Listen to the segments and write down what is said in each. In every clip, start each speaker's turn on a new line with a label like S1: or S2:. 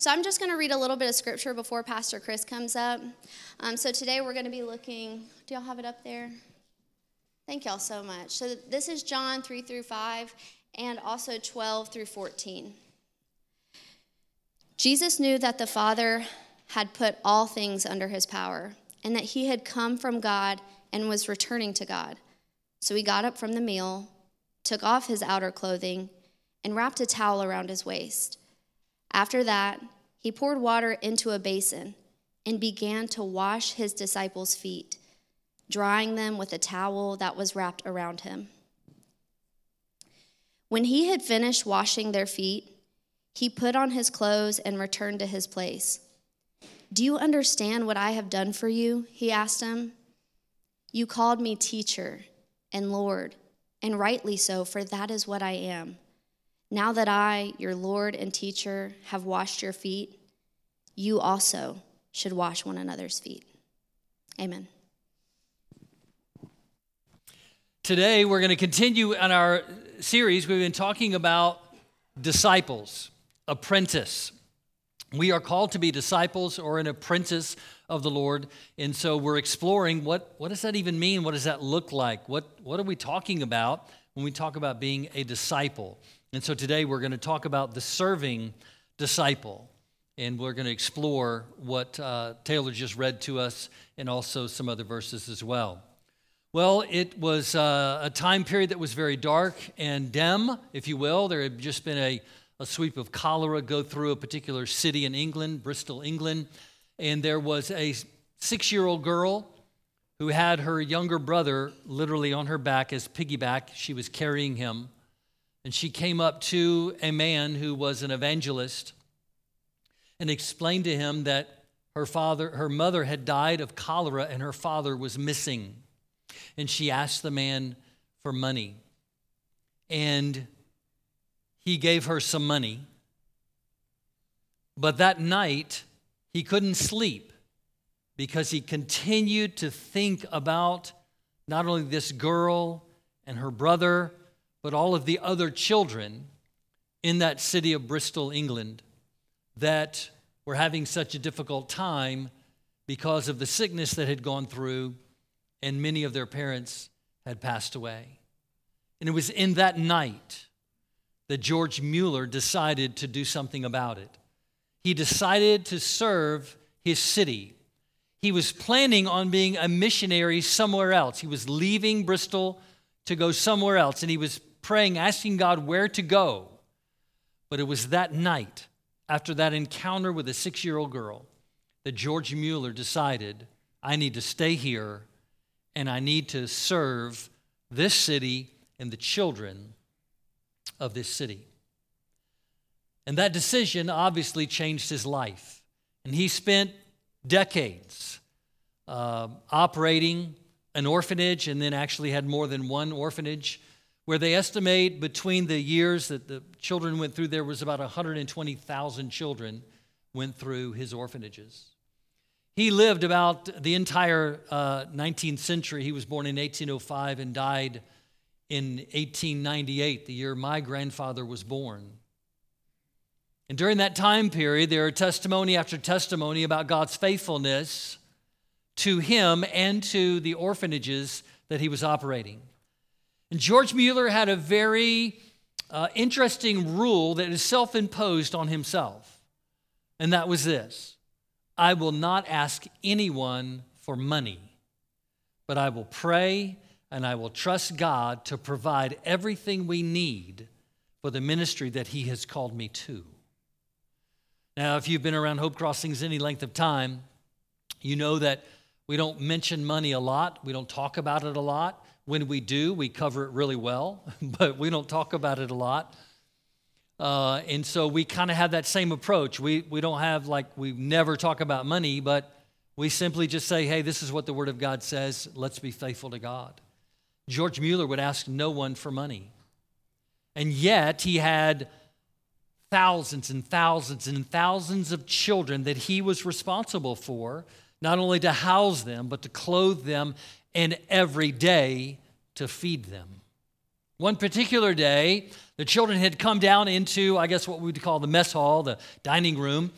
S1: So I'm just going to read a little bit of scripture before Pastor Chris comes up. Um, so today we're going to be looking, do y'all have it up there? Thank y'all so much. So this is John 3 through 5 and also 12 through 14. Jesus knew that the Father had put all things under his power and that he had come from God and was returning to God. So he got up from the meal, took off his outer clothing, and wrapped a towel around his waist. After that, he poured water into a basin and began to wash his disciples' feet, drying them with a towel that was wrapped around him. When he had finished washing their feet, he put on his clothes and returned to his place. Do you understand what I have done for you? He asked him. You called me teacher and Lord, and rightly so, for that is what I am. Now that I, your Lord and teacher, have washed your feet, you also should wash one another's feet. Amen.
S2: Today, we're going to continue on our series. We've been talking about disciples, apprentice. We are called to be disciples or an apprentice of the Lord. And so we're exploring what, what does that even mean? What does that look like? What, what are we talking about when we talk about being a disciple? And so today we're going to talk about the serving disciple. And we're going to explore what uh, Taylor just read to us and also some other verses as well. Well, it was uh, a time period that was very dark and dim, if you will. There had just been a, a sweep of cholera go through a particular city in England, Bristol, England. And there was a six year old girl who had her younger brother literally on her back as piggyback. She was carrying him. And she came up to a man who was an evangelist and explained to him that her father, her mother had died of cholera and her father was missing. And she asked the man for money. And he gave her some money. But that night, he couldn't sleep because he continued to think about not only this girl and her brother, but all of the other children in that city of Bristol, England, that were having such a difficult time because of the sickness that had gone through, and many of their parents had passed away. And it was in that night that George Mueller decided to do something about it. He decided to serve his city. He was planning on being a missionary somewhere else. He was leaving Bristol to go somewhere else, and he was praying, asking God where to go. But it was that night, after that encounter with a six year old girl, that George Mueller decided, I need to stay here and I need to serve this city and the children of this city. And that decision obviously changed his life. And he spent decades uh, operating an orphanage and then actually had more than one orphanage where they estimate between the years that the children went through, there was about 120,000 children went through his orphanages. He lived about the entire uh, 19th century. He was born in 1805 and died in 1898, the year my grandfather was born. And during that time period, there are testimony after testimony about God's faithfulness to him and to the orphanages that he was operating. And George Mueller had a very uh, interesting rule that is self imposed on himself. And that was this I will not ask anyone for money, but I will pray and I will trust God to provide everything we need for the ministry that He has called me to. Now, if you've been around Hope Crossings any length of time, you know that we don't mention money a lot, we don't talk about it a lot. When we do, we cover it really well, but we don't talk about it a lot. Uh, and so we kind of have that same approach. We, we don't have like, we never talk about money, but we simply just say, hey, this is what the Word of God says. Let's be faithful to God. George Mueller would ask no one for money. And yet he had thousands and thousands and thousands of children that he was responsible for, not only to house them, but to clothe them and every day to feed them. One particular day, the children had come down into, I guess, what we would call the mess hall, the dining room,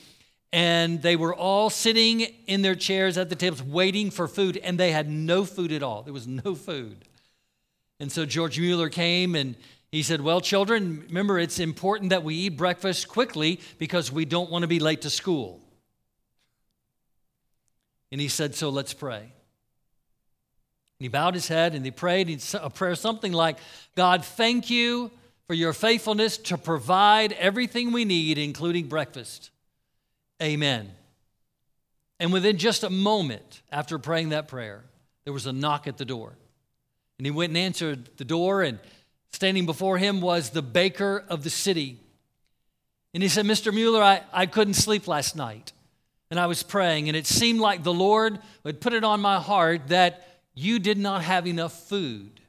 S2: and they were all sitting in their chairs at the tables waiting for food, and they had no food at all. There was no food. And so George Mueller came and he said, Well, children, remember it's important that we eat breakfast quickly because we don't want to be late to school. And he said, So let's pray. And he bowed his head and he prayed a prayer something like, God, thank you for your faithfulness to provide everything we need, including breakfast. Amen. And within just a moment after praying that prayer, there was a knock at the door. And he went and answered the door, and standing before him was the baker of the city. And he said, Mr. Mueller, I, I couldn't sleep last night. And I was praying, and it seemed like the Lord had put it on my heart that you did not have enough food.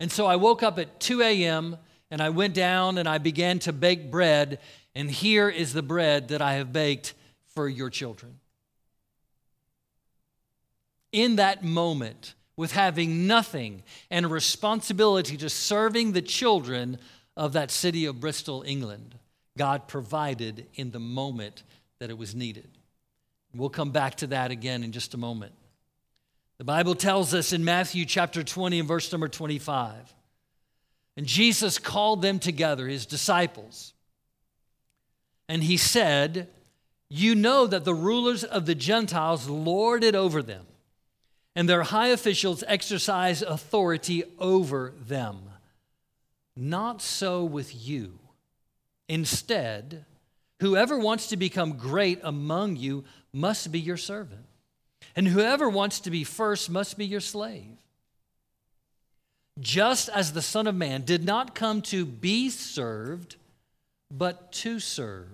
S2: And so I woke up at 2 a.m. and I went down and I began to bake bread. And here is the bread that I have baked for your children. In that moment, with having nothing and a responsibility to serving the children of that city of Bristol, England, God provided in the moment that it was needed. We'll come back to that again in just a moment. The Bible tells us in Matthew chapter 20 and verse number 25. And Jesus called them together, his disciples. And he said, You know that the rulers of the Gentiles lord it over them, and their high officials exercise authority over them. Not so with you. Instead, whoever wants to become great among you must be your servant and whoever wants to be first must be your slave. Just as the Son of Man did not come to be served, but to serve,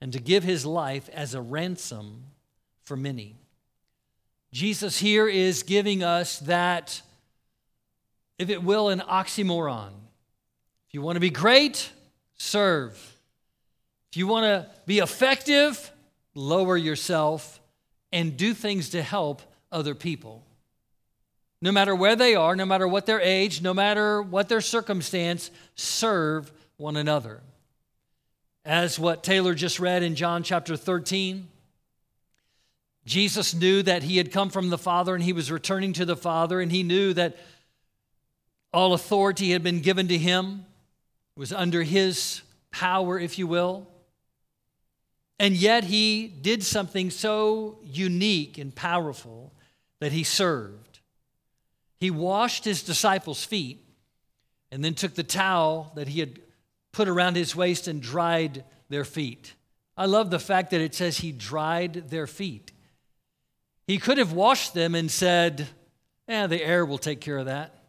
S2: and to give his life as a ransom for many. Jesus here is giving us that, if it will, an oxymoron. If you want to be great, serve. If you want to be effective, lower yourself and do things to help other people. No matter where they are, no matter what their age, no matter what their circumstance, serve one another. As what Taylor just read in John chapter 13, Jesus knew that he had come from the Father and he was returning to the Father, and he knew that all authority had been given to him, was under his power, if you will. And yet he did something so unique and powerful that he served. He washed his disciples' feet and then took the towel that he had put around his waist and dried their feet. I love the fact that it says he dried their feet. He could have washed them and said, Eh, the air will take care of that.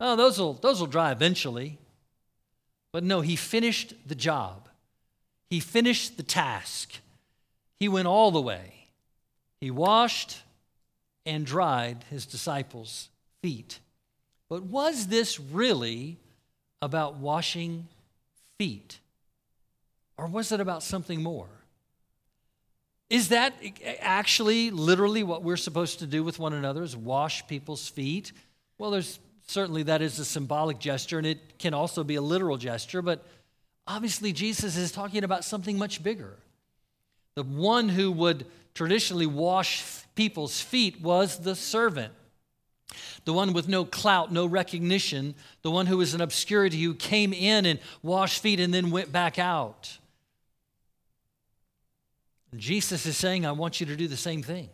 S2: Oh, those will, those will dry eventually. But no, he finished the job. He finished the task. He went all the way. He washed and dried his disciples' feet. But was this really about washing feet? Or was it about something more? Is that actually literally what we're supposed to do with one another is wash people's feet? Well, there's certainly that is a symbolic gesture and it can also be a literal gesture, but Obviously, Jesus is talking about something much bigger. The one who would traditionally wash people's feet was the servant, the one with no clout, no recognition, the one who was in obscurity, who came in and washed feet and then went back out. Jesus is saying, I want you to do the same thing.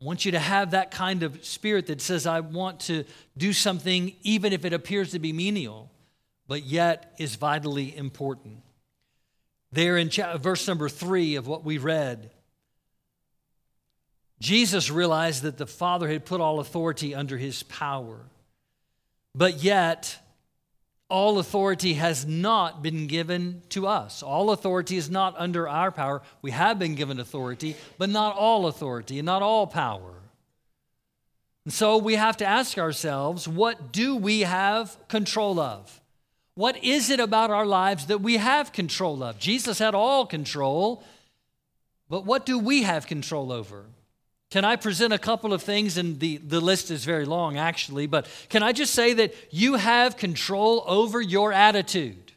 S2: I want you to have that kind of spirit that says, I want to do something even if it appears to be menial but yet is vitally important. There in verse number three of what we read, Jesus realized that the Father had put all authority under his power, but yet all authority has not been given to us. All authority is not under our power. We have been given authority, but not all authority and not all power. And so we have to ask ourselves what do we have control of? What is it about our lives that we have control of? Jesus had all control, but what do we have control over? Can I present a couple of things? And the, the list is very long, actually, but can I just say that you have control over your attitude?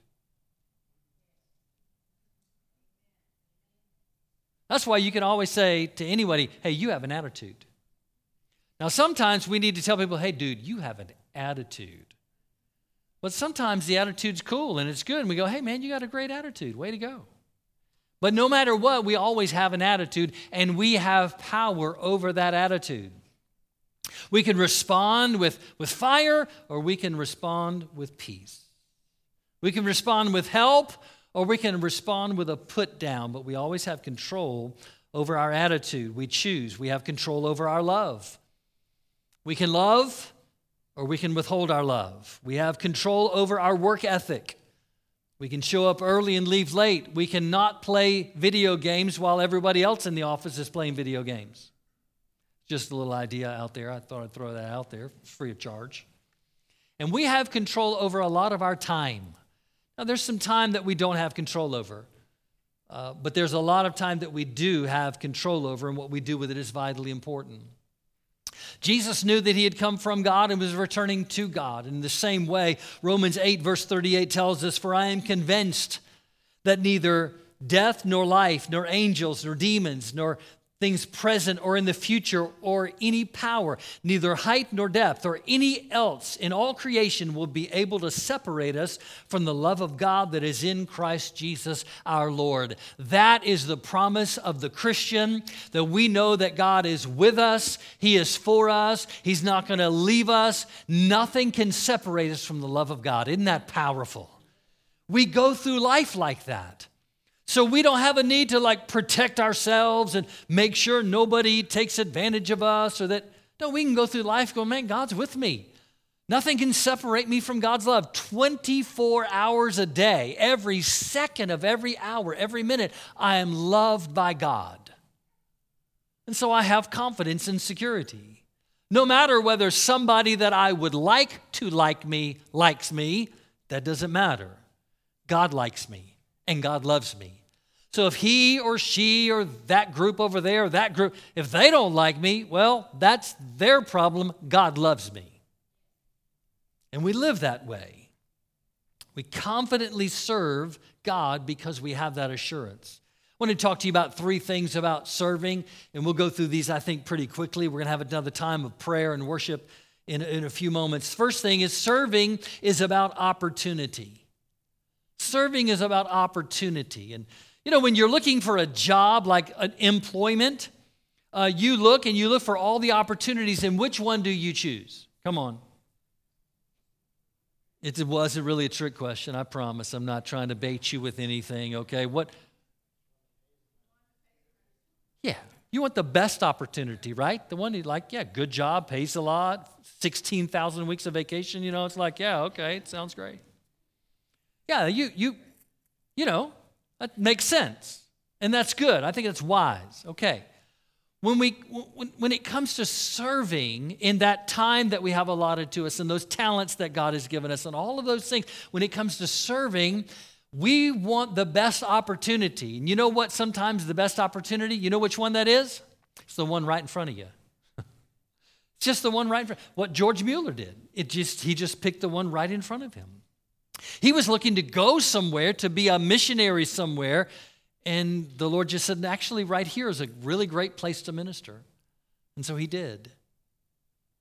S2: That's why you can always say to anybody, hey, you have an attitude. Now, sometimes we need to tell people, hey, dude, you have an attitude. But sometimes the attitude's cool and it's good, and we go, hey, man, you got a great attitude. Way to go. But no matter what, we always have an attitude, and we have power over that attitude. We can respond with, with fire, or we can respond with peace. We can respond with help, or we can respond with a put down, but we always have control over our attitude. We choose. We have control over our love. We can love, or we can withhold our love. We have control over our work ethic. We can show up early and leave late. We cannot play video games while everybody else in the office is playing video games. Just a little idea out there. I thought I'd throw that out there, free of charge. And we have control over a lot of our time. Now, there's some time that we don't have control over, uh, but there's a lot of time that we do have control over, and what we do with it is vitally important. Jesus knew that he had come from God and was returning to God. In the same way, Romans 8, verse 38 tells us, For I am convinced that neither death nor life, nor angels, nor demons, nor things present or in the future, or any power, neither height nor depth, or any else in all creation will be able to separate us from the love of God that is in Christ Jesus our Lord. That is the promise of the Christian that we know that God is with us, He is for us, He's not going to leave us. Nothing can separate us from the love of God. Isn't that powerful? We go through life like that. So we don't have a need to like protect ourselves and make sure nobody takes advantage of us or that, no, we can go through life going, man, God's with me. Nothing can separate me from God's love. 24 hours a day, every second of every hour, every minute, I am loved by God. And so I have confidence and security. No matter whether somebody that I would like to like me likes me, that doesn't matter. God likes me and God loves me. So if he or she or that group over there, that group, if they don't like me, well, that's their problem. God loves me. And we live that way. We confidently serve God because we have that assurance. I want to talk to you about three things about serving, and we'll go through these, I think, pretty quickly. We're going to have another time of prayer and worship in, in a few moments. First thing is serving is about opportunity. Serving is about opportunity. And, you know, when you're looking for a job like an employment, uh, you look and you look for all the opportunities, and which one do you choose? Come on. It wasn't really a trick question, I promise. I'm not trying to bait you with anything, okay? What? Yeah, you want the best opportunity, right? The one you like, yeah, good job, pays a lot, 16,000 weeks of vacation, you know, it's like, yeah, okay, it sounds great. Yeah, you, you, you know, that makes sense. And that's good. I think that's wise. Okay. When, we, when, when it comes to serving in that time that we have allotted to us and those talents that God has given us and all of those things, when it comes to serving, we want the best opportunity. And you know what? Sometimes the best opportunity, you know which one that is? It's the one right in front of you. it's just the one right in front. What George Mueller did. It just he just picked the one right in front of him. He was looking to go somewhere, to be a missionary somewhere. And the Lord just said, actually, right here is a really great place to minister. And so he did.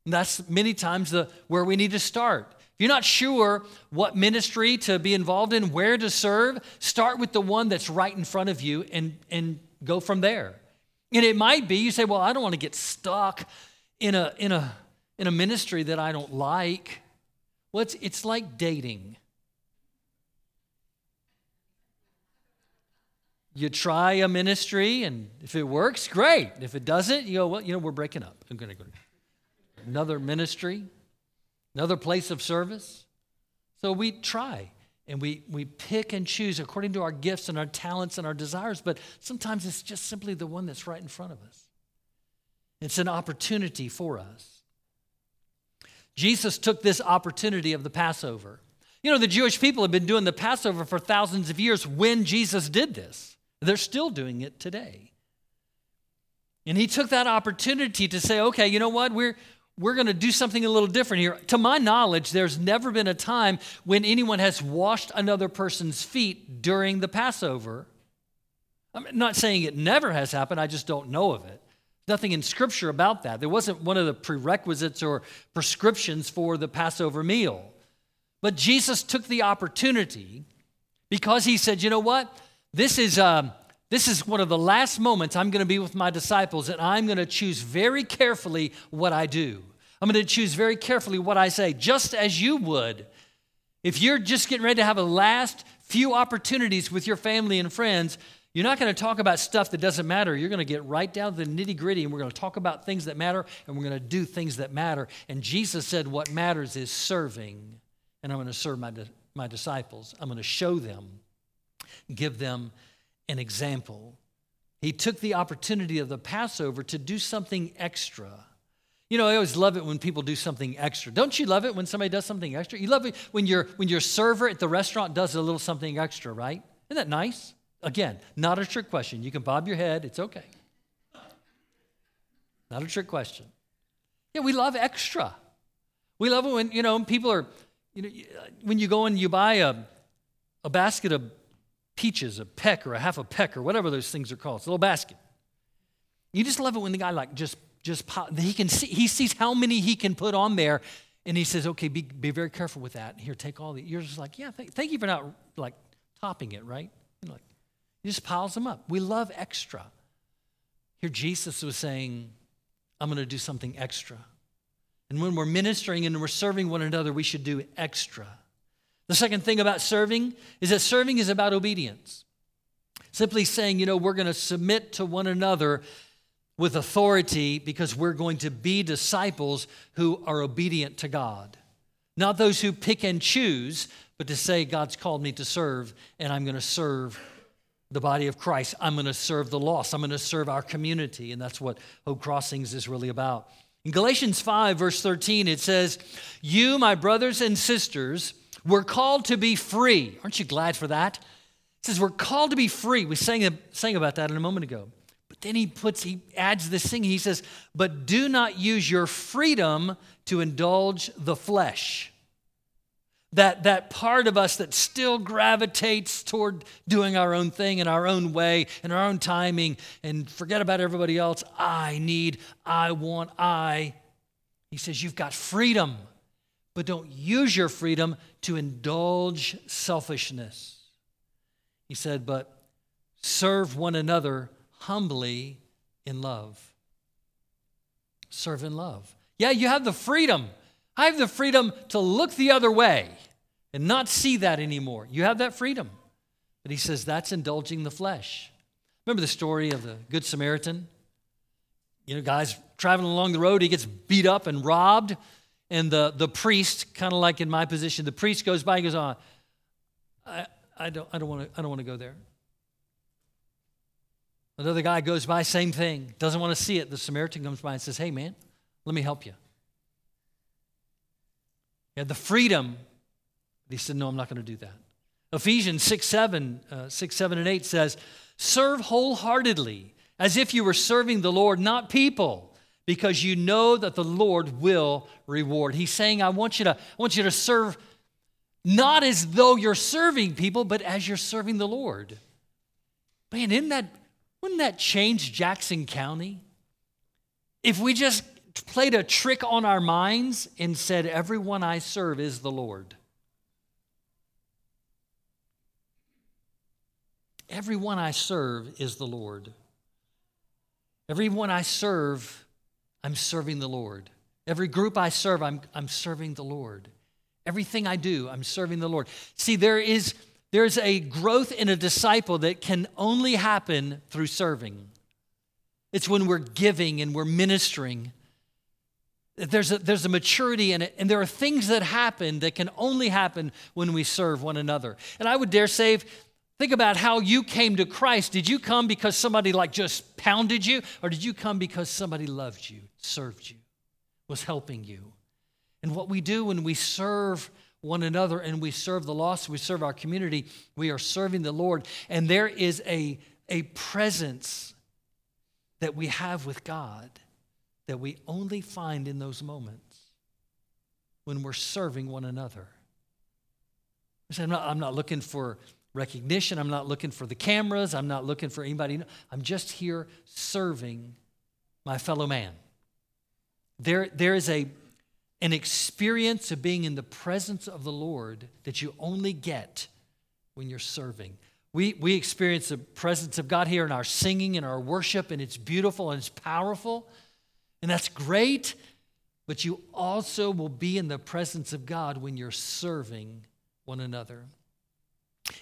S2: And that's many times the, where we need to start. If you're not sure what ministry to be involved in, where to serve, start with the one that's right in front of you and, and go from there. And it might be you say, well, I don't want to get stuck in a, in a, in a ministry that I don't like. Well, it's, it's like dating. You try a ministry, and if it works, great. If it doesn't, you go, well, you know, we're breaking up. I'm going to go another ministry, another place of service. So we try and we, we pick and choose according to our gifts and our talents and our desires, but sometimes it's just simply the one that's right in front of us. It's an opportunity for us. Jesus took this opportunity of the Passover. You know, the Jewish people have been doing the Passover for thousands of years when Jesus did this. They're still doing it today. And he took that opportunity to say, okay, you know what? We're, we're going to do something a little different here. To my knowledge, there's never been a time when anyone has washed another person's feet during the Passover. I'm not saying it never has happened, I just don't know of it. Nothing in Scripture about that. There wasn't one of the prerequisites or prescriptions for the Passover meal. But Jesus took the opportunity because he said, you know what? This is, um, this is one of the last moments I'm going to be with my disciples, and I'm going to choose very carefully what I do. I'm going to choose very carefully what I say, just as you would. If you're just getting ready to have a last few opportunities with your family and friends, you're not going to talk about stuff that doesn't matter. You're going to get right down to the nitty gritty, and we're going to talk about things that matter, and we're going to do things that matter. And Jesus said, What matters is serving, and I'm going to serve my, my disciples. I'm going to show them, give them an example. He took the opportunity of the Passover to do something extra. You know, I always love it when people do something extra. Don't you love it when somebody does something extra? You love it when your when your server at the restaurant does a little something extra, right? Isn't that nice? Again, not a trick question. You can bob your head, it's okay. Not a trick question. Yeah, we love extra. We love it when, you know, people are, you know, uh, when you go and you buy a, a basket of peaches, a peck or a half a peck or whatever those things are called. It's a little basket. You just love it when the guy like just just pop, he can see he sees how many he can put on there, and he says, "Okay, be, be very careful with that. Here, take all the." You're just like, "Yeah, th- thank you for not like topping it, right?" You like, he just piles them up. We love extra. Here, Jesus was saying, "I'm going to do something extra," and when we're ministering and we're serving one another, we should do extra. The second thing about serving is that serving is about obedience. Simply saying, you know, we're going to submit to one another with authority because we're going to be disciples who are obedient to God. Not those who pick and choose, but to say, God's called me to serve, and I'm going to serve the body of Christ. I'm going to serve the lost. I'm going to serve our community. And that's what Hope Crossings is really about. In Galatians 5, verse 13, it says, You, my brothers and sisters, we're called to be free. Aren't you glad for that? He says we're called to be free. We sang, sang about that in a moment ago. But then he puts, he adds this thing. He says, but do not use your freedom to indulge the flesh. That, that part of us that still gravitates toward doing our own thing in our own way, in our own timing, and forget about everybody else. I need, I want, I. He says, You've got freedom but don't use your freedom to indulge selfishness. He said, but serve one another humbly in love. Serve in love. Yeah, you have the freedom. I have the freedom to look the other way and not see that anymore. You have that freedom. But he says that's indulging the flesh. Remember the story of the Good Samaritan? You know, guys traveling along the road, he gets beat up and robbed and the, the priest, kind of like in my position, the priest goes by and goes on, I, I don't, I don't want to I don't want to go there. Another guy goes by, same thing, doesn't want to see it. The Samaritan comes by and says, Hey man, let me help you. He had the freedom. He said, No, I'm not going to do that. Ephesians 6 7, uh, 6, 7, and 8 says, Serve wholeheartedly, as if you were serving the Lord, not people because you know that the Lord will reward. He's saying, I want you to, I want you to serve not as though you're serving people, but as you're serving the Lord. Man, isn't that, wouldn't that change Jackson County? If we just played a trick on our minds and said, Everyone I serve is the Lord. Everyone I serve is the Lord. Everyone I serve I'm serving the Lord. Every group I serve, I'm, I'm serving the Lord. Everything I do, I'm serving the Lord. See, there is there's a growth in a disciple that can only happen through serving. It's when we're giving and we're ministering. There's a, there's a maturity in it, and there are things that happen that can only happen when we serve one another. And I would dare say, Think about how you came to Christ. Did you come because somebody like just pounded you, or did you come because somebody loved you, served you, was helping you? And what we do when we serve one another and we serve the lost, we serve our community, we are serving the Lord. And there is a, a presence that we have with God that we only find in those moments when we're serving one another. I'm not, I'm not looking for recognition. I'm not looking for the cameras. I'm not looking for anybody. I'm just here serving my fellow man. There, there is a, an experience of being in the presence of the Lord that you only get when you're serving. We, we experience the presence of God here in our singing and our worship, and it's beautiful and it's powerful, and that's great. But you also will be in the presence of God when you're serving one another.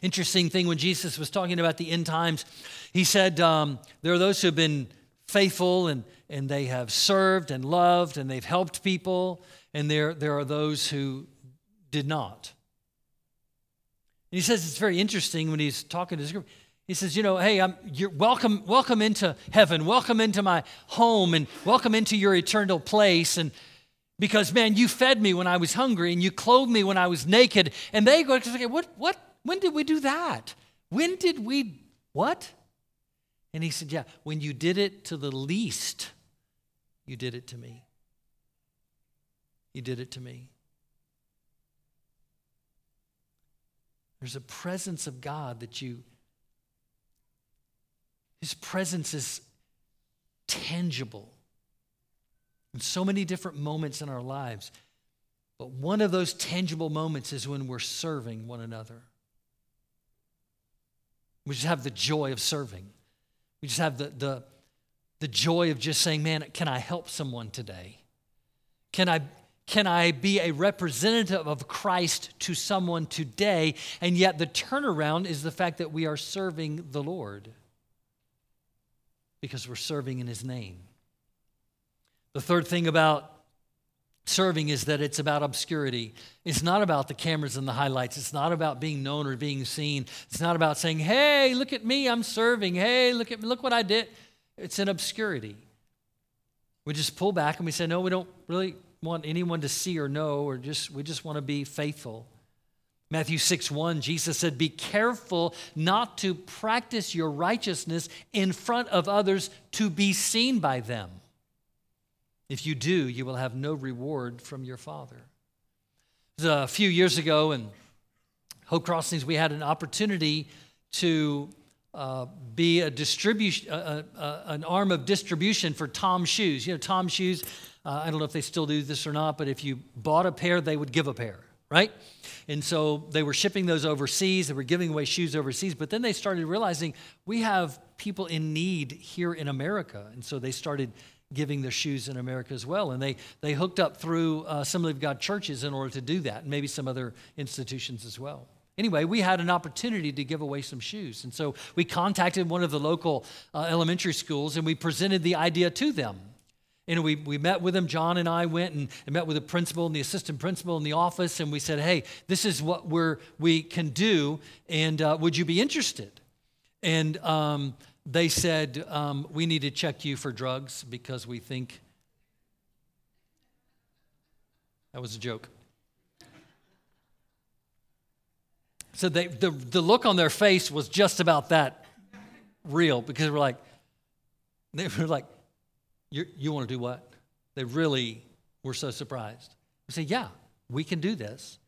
S2: Interesting thing when Jesus was talking about the end times, he said, um, There are those who have been faithful and, and they have served and loved and they've helped people, and there, there are those who did not. And he says it's very interesting when he's talking to this group. He says, you know, hey, I'm, you're welcome, welcome into heaven, welcome into my home, and welcome into your eternal place. And because, man, you fed me when I was hungry, and you clothed me when I was naked. And they go, okay, what, what, when did we do that? When did we, what? And he said, yeah, when you did it to the least, you did it to me. You did it to me. There's a presence of God that you, His presence is tangible in so many different moments in our lives. But one of those tangible moments is when we're serving one another. We just have the joy of serving. We just have the, the, the joy of just saying, man, can I help someone today? Can I, can I be a representative of Christ to someone today? And yet, the turnaround is the fact that we are serving the Lord because we're serving in His name. The third thing about serving is that it's about obscurity. It's not about the cameras and the highlights. It's not about being known or being seen. It's not about saying, hey, look at me, I'm serving. Hey, look at me, look what I did. It's an obscurity. We just pull back and we say, no, we don't really want anyone to see or know, or just we just want to be faithful. Matthew 6 1, Jesus said, Be careful not to practice your righteousness in front of others to be seen by them. If you do, you will have no reward from your Father. a few years ago in Hope Crossings, we had an opportunity to uh, be a distribution, uh, uh, an arm of distribution for TOMS Shoes. You know, TOMS Shoes uh, I don't know if they still do this or not, but if you bought a pair, they would give a pair, right? And so they were shipping those overseas. They were giving away shoes overseas. But then they started realizing we have people in need here in America. And so they started giving their shoes in America as well. And they, they hooked up through uh, Assembly of God churches in order to do that, and maybe some other institutions as well. Anyway, we had an opportunity to give away some shoes. And so we contacted one of the local uh, elementary schools and we presented the idea to them. And we, we met with them. John and I went and, and met with the principal and the assistant principal in the office, and we said, hey, this is what we're, we can do, and uh, would you be interested? And um, they said, um, we need to check you for drugs because we think. That was a joke. So they, the, the look on their face was just about that real because we're like, they were like, you, you want to do what? They really were so surprised. We say, Yeah, we can do this.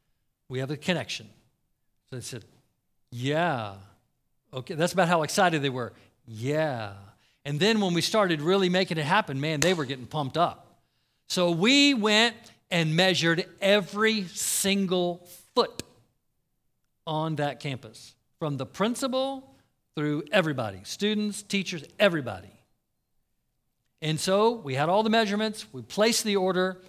S2: We have a connection. So they said, Yeah. Okay, that's about how excited they were. Yeah. And then when we started really making it happen, man, they were getting pumped up. So we went and measured every single foot on that campus from the principal through everybody students, teachers, everybody. And so we had all the measurements, we placed the order,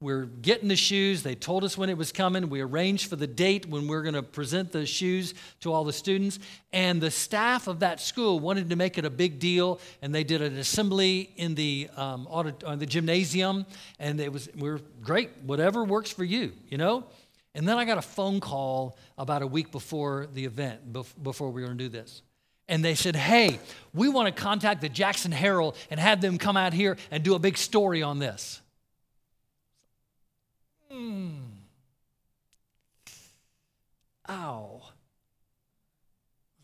S2: we're getting the shoes. They told us when it was coming. We arranged for the date when we are going to present the shoes to all the students. And the staff of that school wanted to make it a big deal, and they did an assembly in the um, audit, uh, the gymnasium. And it was we are great, whatever works for you, you know. And then I got a phone call about a week before the event, before we were going to do this and they said, Hey, we want to contact the Jackson Herald and have them come out here and do a big story on this. Hmm. Ow.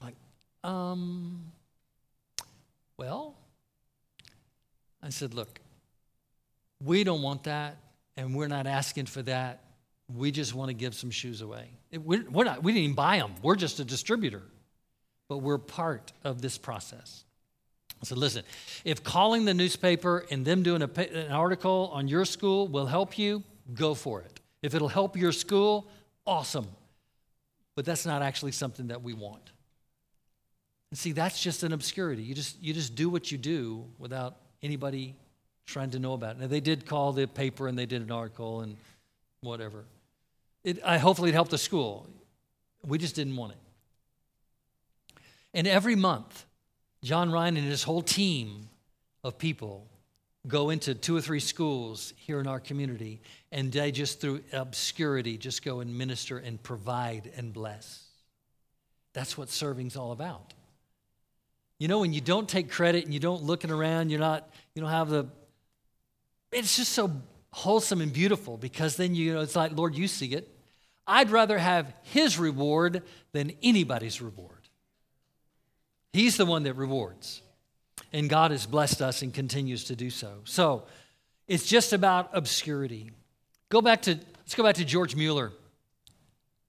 S2: Like, um, well, I said, Look, we don't want that, and we're not asking for that. We just want to give some shoes away. We're, we're not, we didn't even buy them, we're just a distributor, but we're part of this process. I said, Listen, if calling the newspaper and them doing a, an article on your school will help you, go for it. If it'll help your school, awesome. But that's not actually something that we want. And see, that's just an obscurity. You just, you just do what you do without anybody trying to know about it. Now, they did call the paper and they did an article and whatever. It, I, hopefully, it helped the school. We just didn't want it. And every month, John Ryan and his whole team of people go into two or three schools here in our community, and they just through obscurity just go and minister and provide and bless. That's what serving's all about. You know, when you don't take credit and you don't looking around, you're not, you don't have the, it's just so wholesome and beautiful because then you know it's like, Lord, you see it. I'd rather have his reward than anybody's reward. He's the one that rewards. And God has blessed us and continues to do so. So it's just about obscurity. Go back to, let's go back to George Mueller.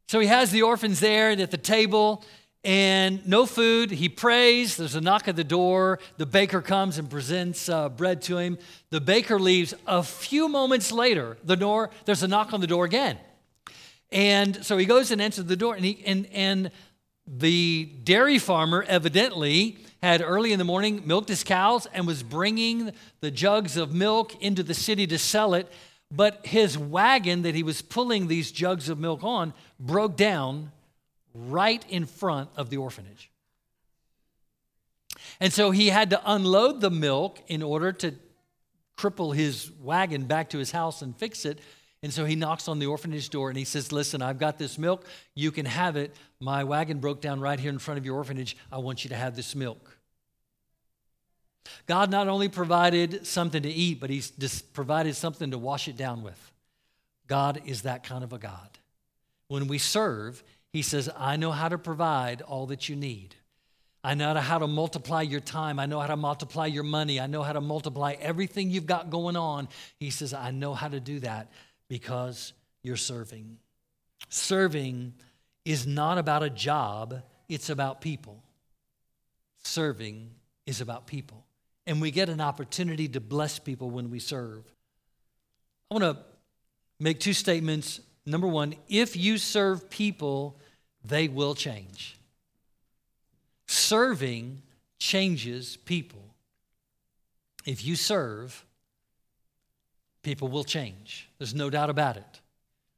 S2: So he has the orphans there at the table and no food. He prays. There's a knock at the door. The baker comes and presents uh, bread to him. The baker leaves. A few moments later, the door, there's a knock on the door again. And so he goes and enters the door, and, he, and, and the dairy farmer evidently had early in the morning milked his cows and was bringing the jugs of milk into the city to sell it. But his wagon that he was pulling these jugs of milk on broke down right in front of the orphanage. And so he had to unload the milk in order to cripple his wagon back to his house and fix it. And so he knocks on the orphanage door and he says, Listen, I've got this milk. You can have it. My wagon broke down right here in front of your orphanage. I want you to have this milk. God not only provided something to eat, but He's just provided something to wash it down with. God is that kind of a God. When we serve, He says, I know how to provide all that you need. I know how to multiply your time. I know how to multiply your money. I know how to multiply everything you've got going on. He says, I know how to do that because you're serving. Serving is not about a job, it's about people. Serving is about people. And we get an opportunity to bless people when we serve. I want to make two statements. Number one, if you serve people, they will change. Serving changes people. If you serve, people will change. There's no doubt about it.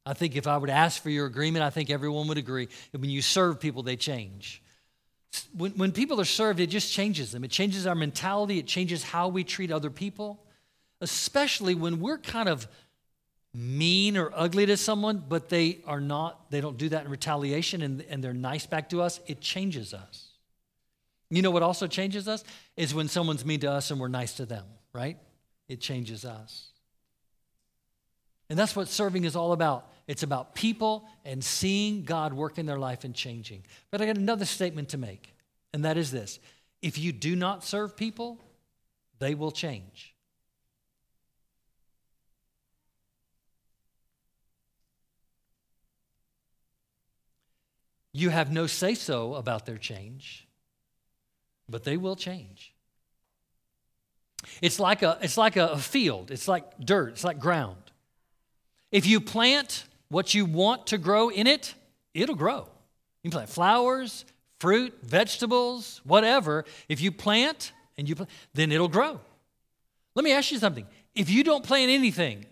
S2: I think if I to ask for your agreement, I think everyone would agree when you serve people, they change. When, when people are served, it just changes them. It changes our mentality, it changes how we treat other people, especially when we're kind of mean or ugly to someone, but they are not, they don't do that in retaliation and, and they're nice back to us. It changes us. You know what also changes us? Is when someone's mean to us and we're nice to them, right? It changes us. And that's what serving is all about. It's about people and seeing God work in their life and changing. But I got another statement to make, and that is this if you do not serve people, they will change. You have no say so about their change, but they will change. It's like a, it's like a field, it's like dirt, it's like ground. If you plant what you want to grow in it, it'll grow. You can plant flowers, fruit, vegetables, whatever. If you plant and you then it'll grow. Let me ask you something. If you don't plant anything,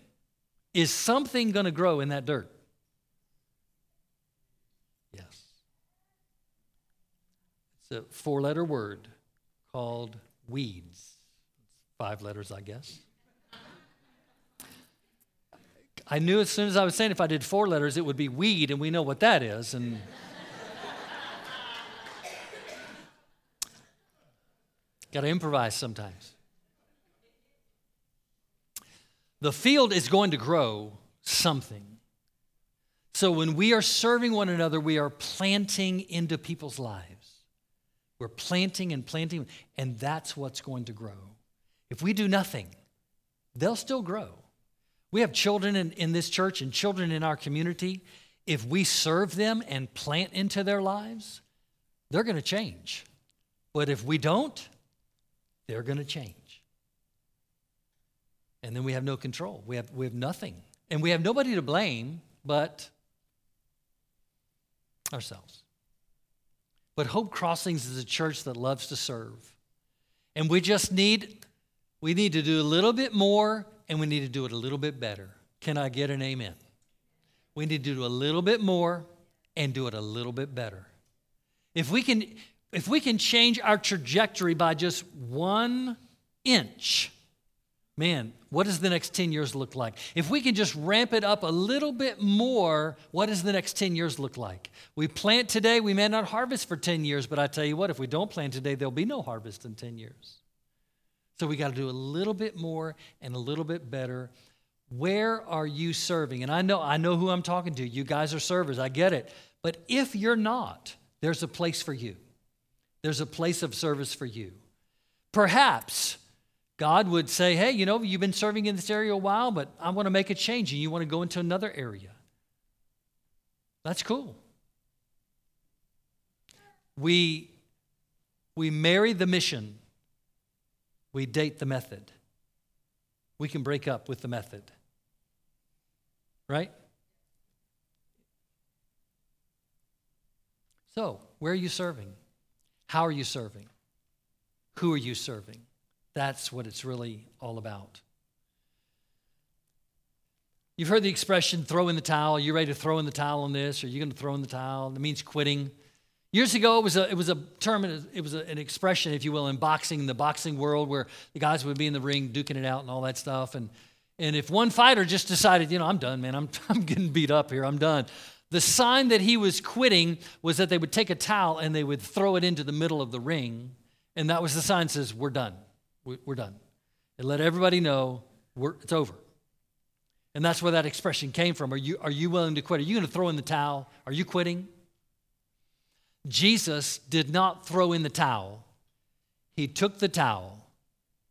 S2: is something going to grow in that dirt? Yes. It's a four letter word called weeds. Five letters, I guess. I knew as soon as I was saying if I did four letters, it would be weed, and we know what that is. And got to improvise sometimes. The field is going to grow something. So when we are serving one another, we are planting into people's lives. We're planting and planting, and that's what's going to grow. If we do nothing, they'll still grow. We have children in, in this church and children in our community. If we serve them and plant into their lives, they're going to change. But if we don't, they're going to change. And then we have no control. We have, we have nothing. And we have nobody to blame but ourselves. But Hope Crossings is a church that loves to serve. And we just need we need to do a little bit more and we need to do it a little bit better. Can I get an amen? We need to do a little bit more and do it a little bit better. If we can if we can change our trajectory by just 1 inch, man, what does the next 10 years look like? If we can just ramp it up a little bit more, what does the next 10 years look like? We plant today, we may not harvest for 10 years, but I tell you what, if we don't plant today, there'll be no harvest in 10 years. So we got to do a little bit more and a little bit better. Where are you serving? And I know I know who I'm talking to. You guys are servers. I get it. But if you're not, there's a place for you. There's a place of service for you. Perhaps God would say, hey, you know, you've been serving in this area a while, but I want to make a change and you want to go into another area. That's cool. We, we marry the mission, we date the method. We can break up with the method. Right? So, where are you serving? How are you serving? Who are you serving? That's what it's really all about. You've heard the expression throw in the towel. Are you ready to throw in the towel on this? Are you going to throw in the towel? It means quitting. Years ago, it was a, it was a term, it was a, an expression, if you will, in boxing, the boxing world, where the guys would be in the ring duking it out and all that stuff. And, and if one fighter just decided, you know, I'm done, man, I'm, I'm getting beat up here, I'm done. The sign that he was quitting was that they would take a towel and they would throw it into the middle of the ring. And that was the sign that says, We're done. We're done. And let everybody know it's over. And that's where that expression came from. Are you, are you willing to quit? Are you going to throw in the towel? Are you quitting? Jesus did not throw in the towel. He took the towel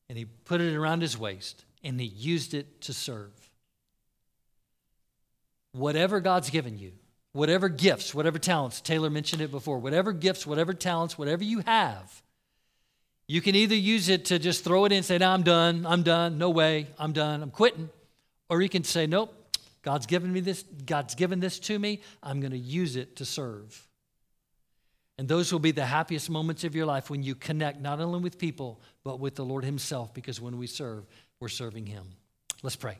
S2: and he put it around his waist and he used it to serve. Whatever God's given you, whatever gifts, whatever talents, Taylor mentioned it before, whatever gifts, whatever talents, whatever you have, you can either use it to just throw it in and say, no, I'm done, I'm done, no way, I'm done, I'm quitting. Or you can say, nope, God's given me this, God's given this to me, I'm going to use it to serve. And those will be the happiest moments of your life when you connect not only with people, but with the Lord Himself, because when we serve, we're serving Him. Let's pray.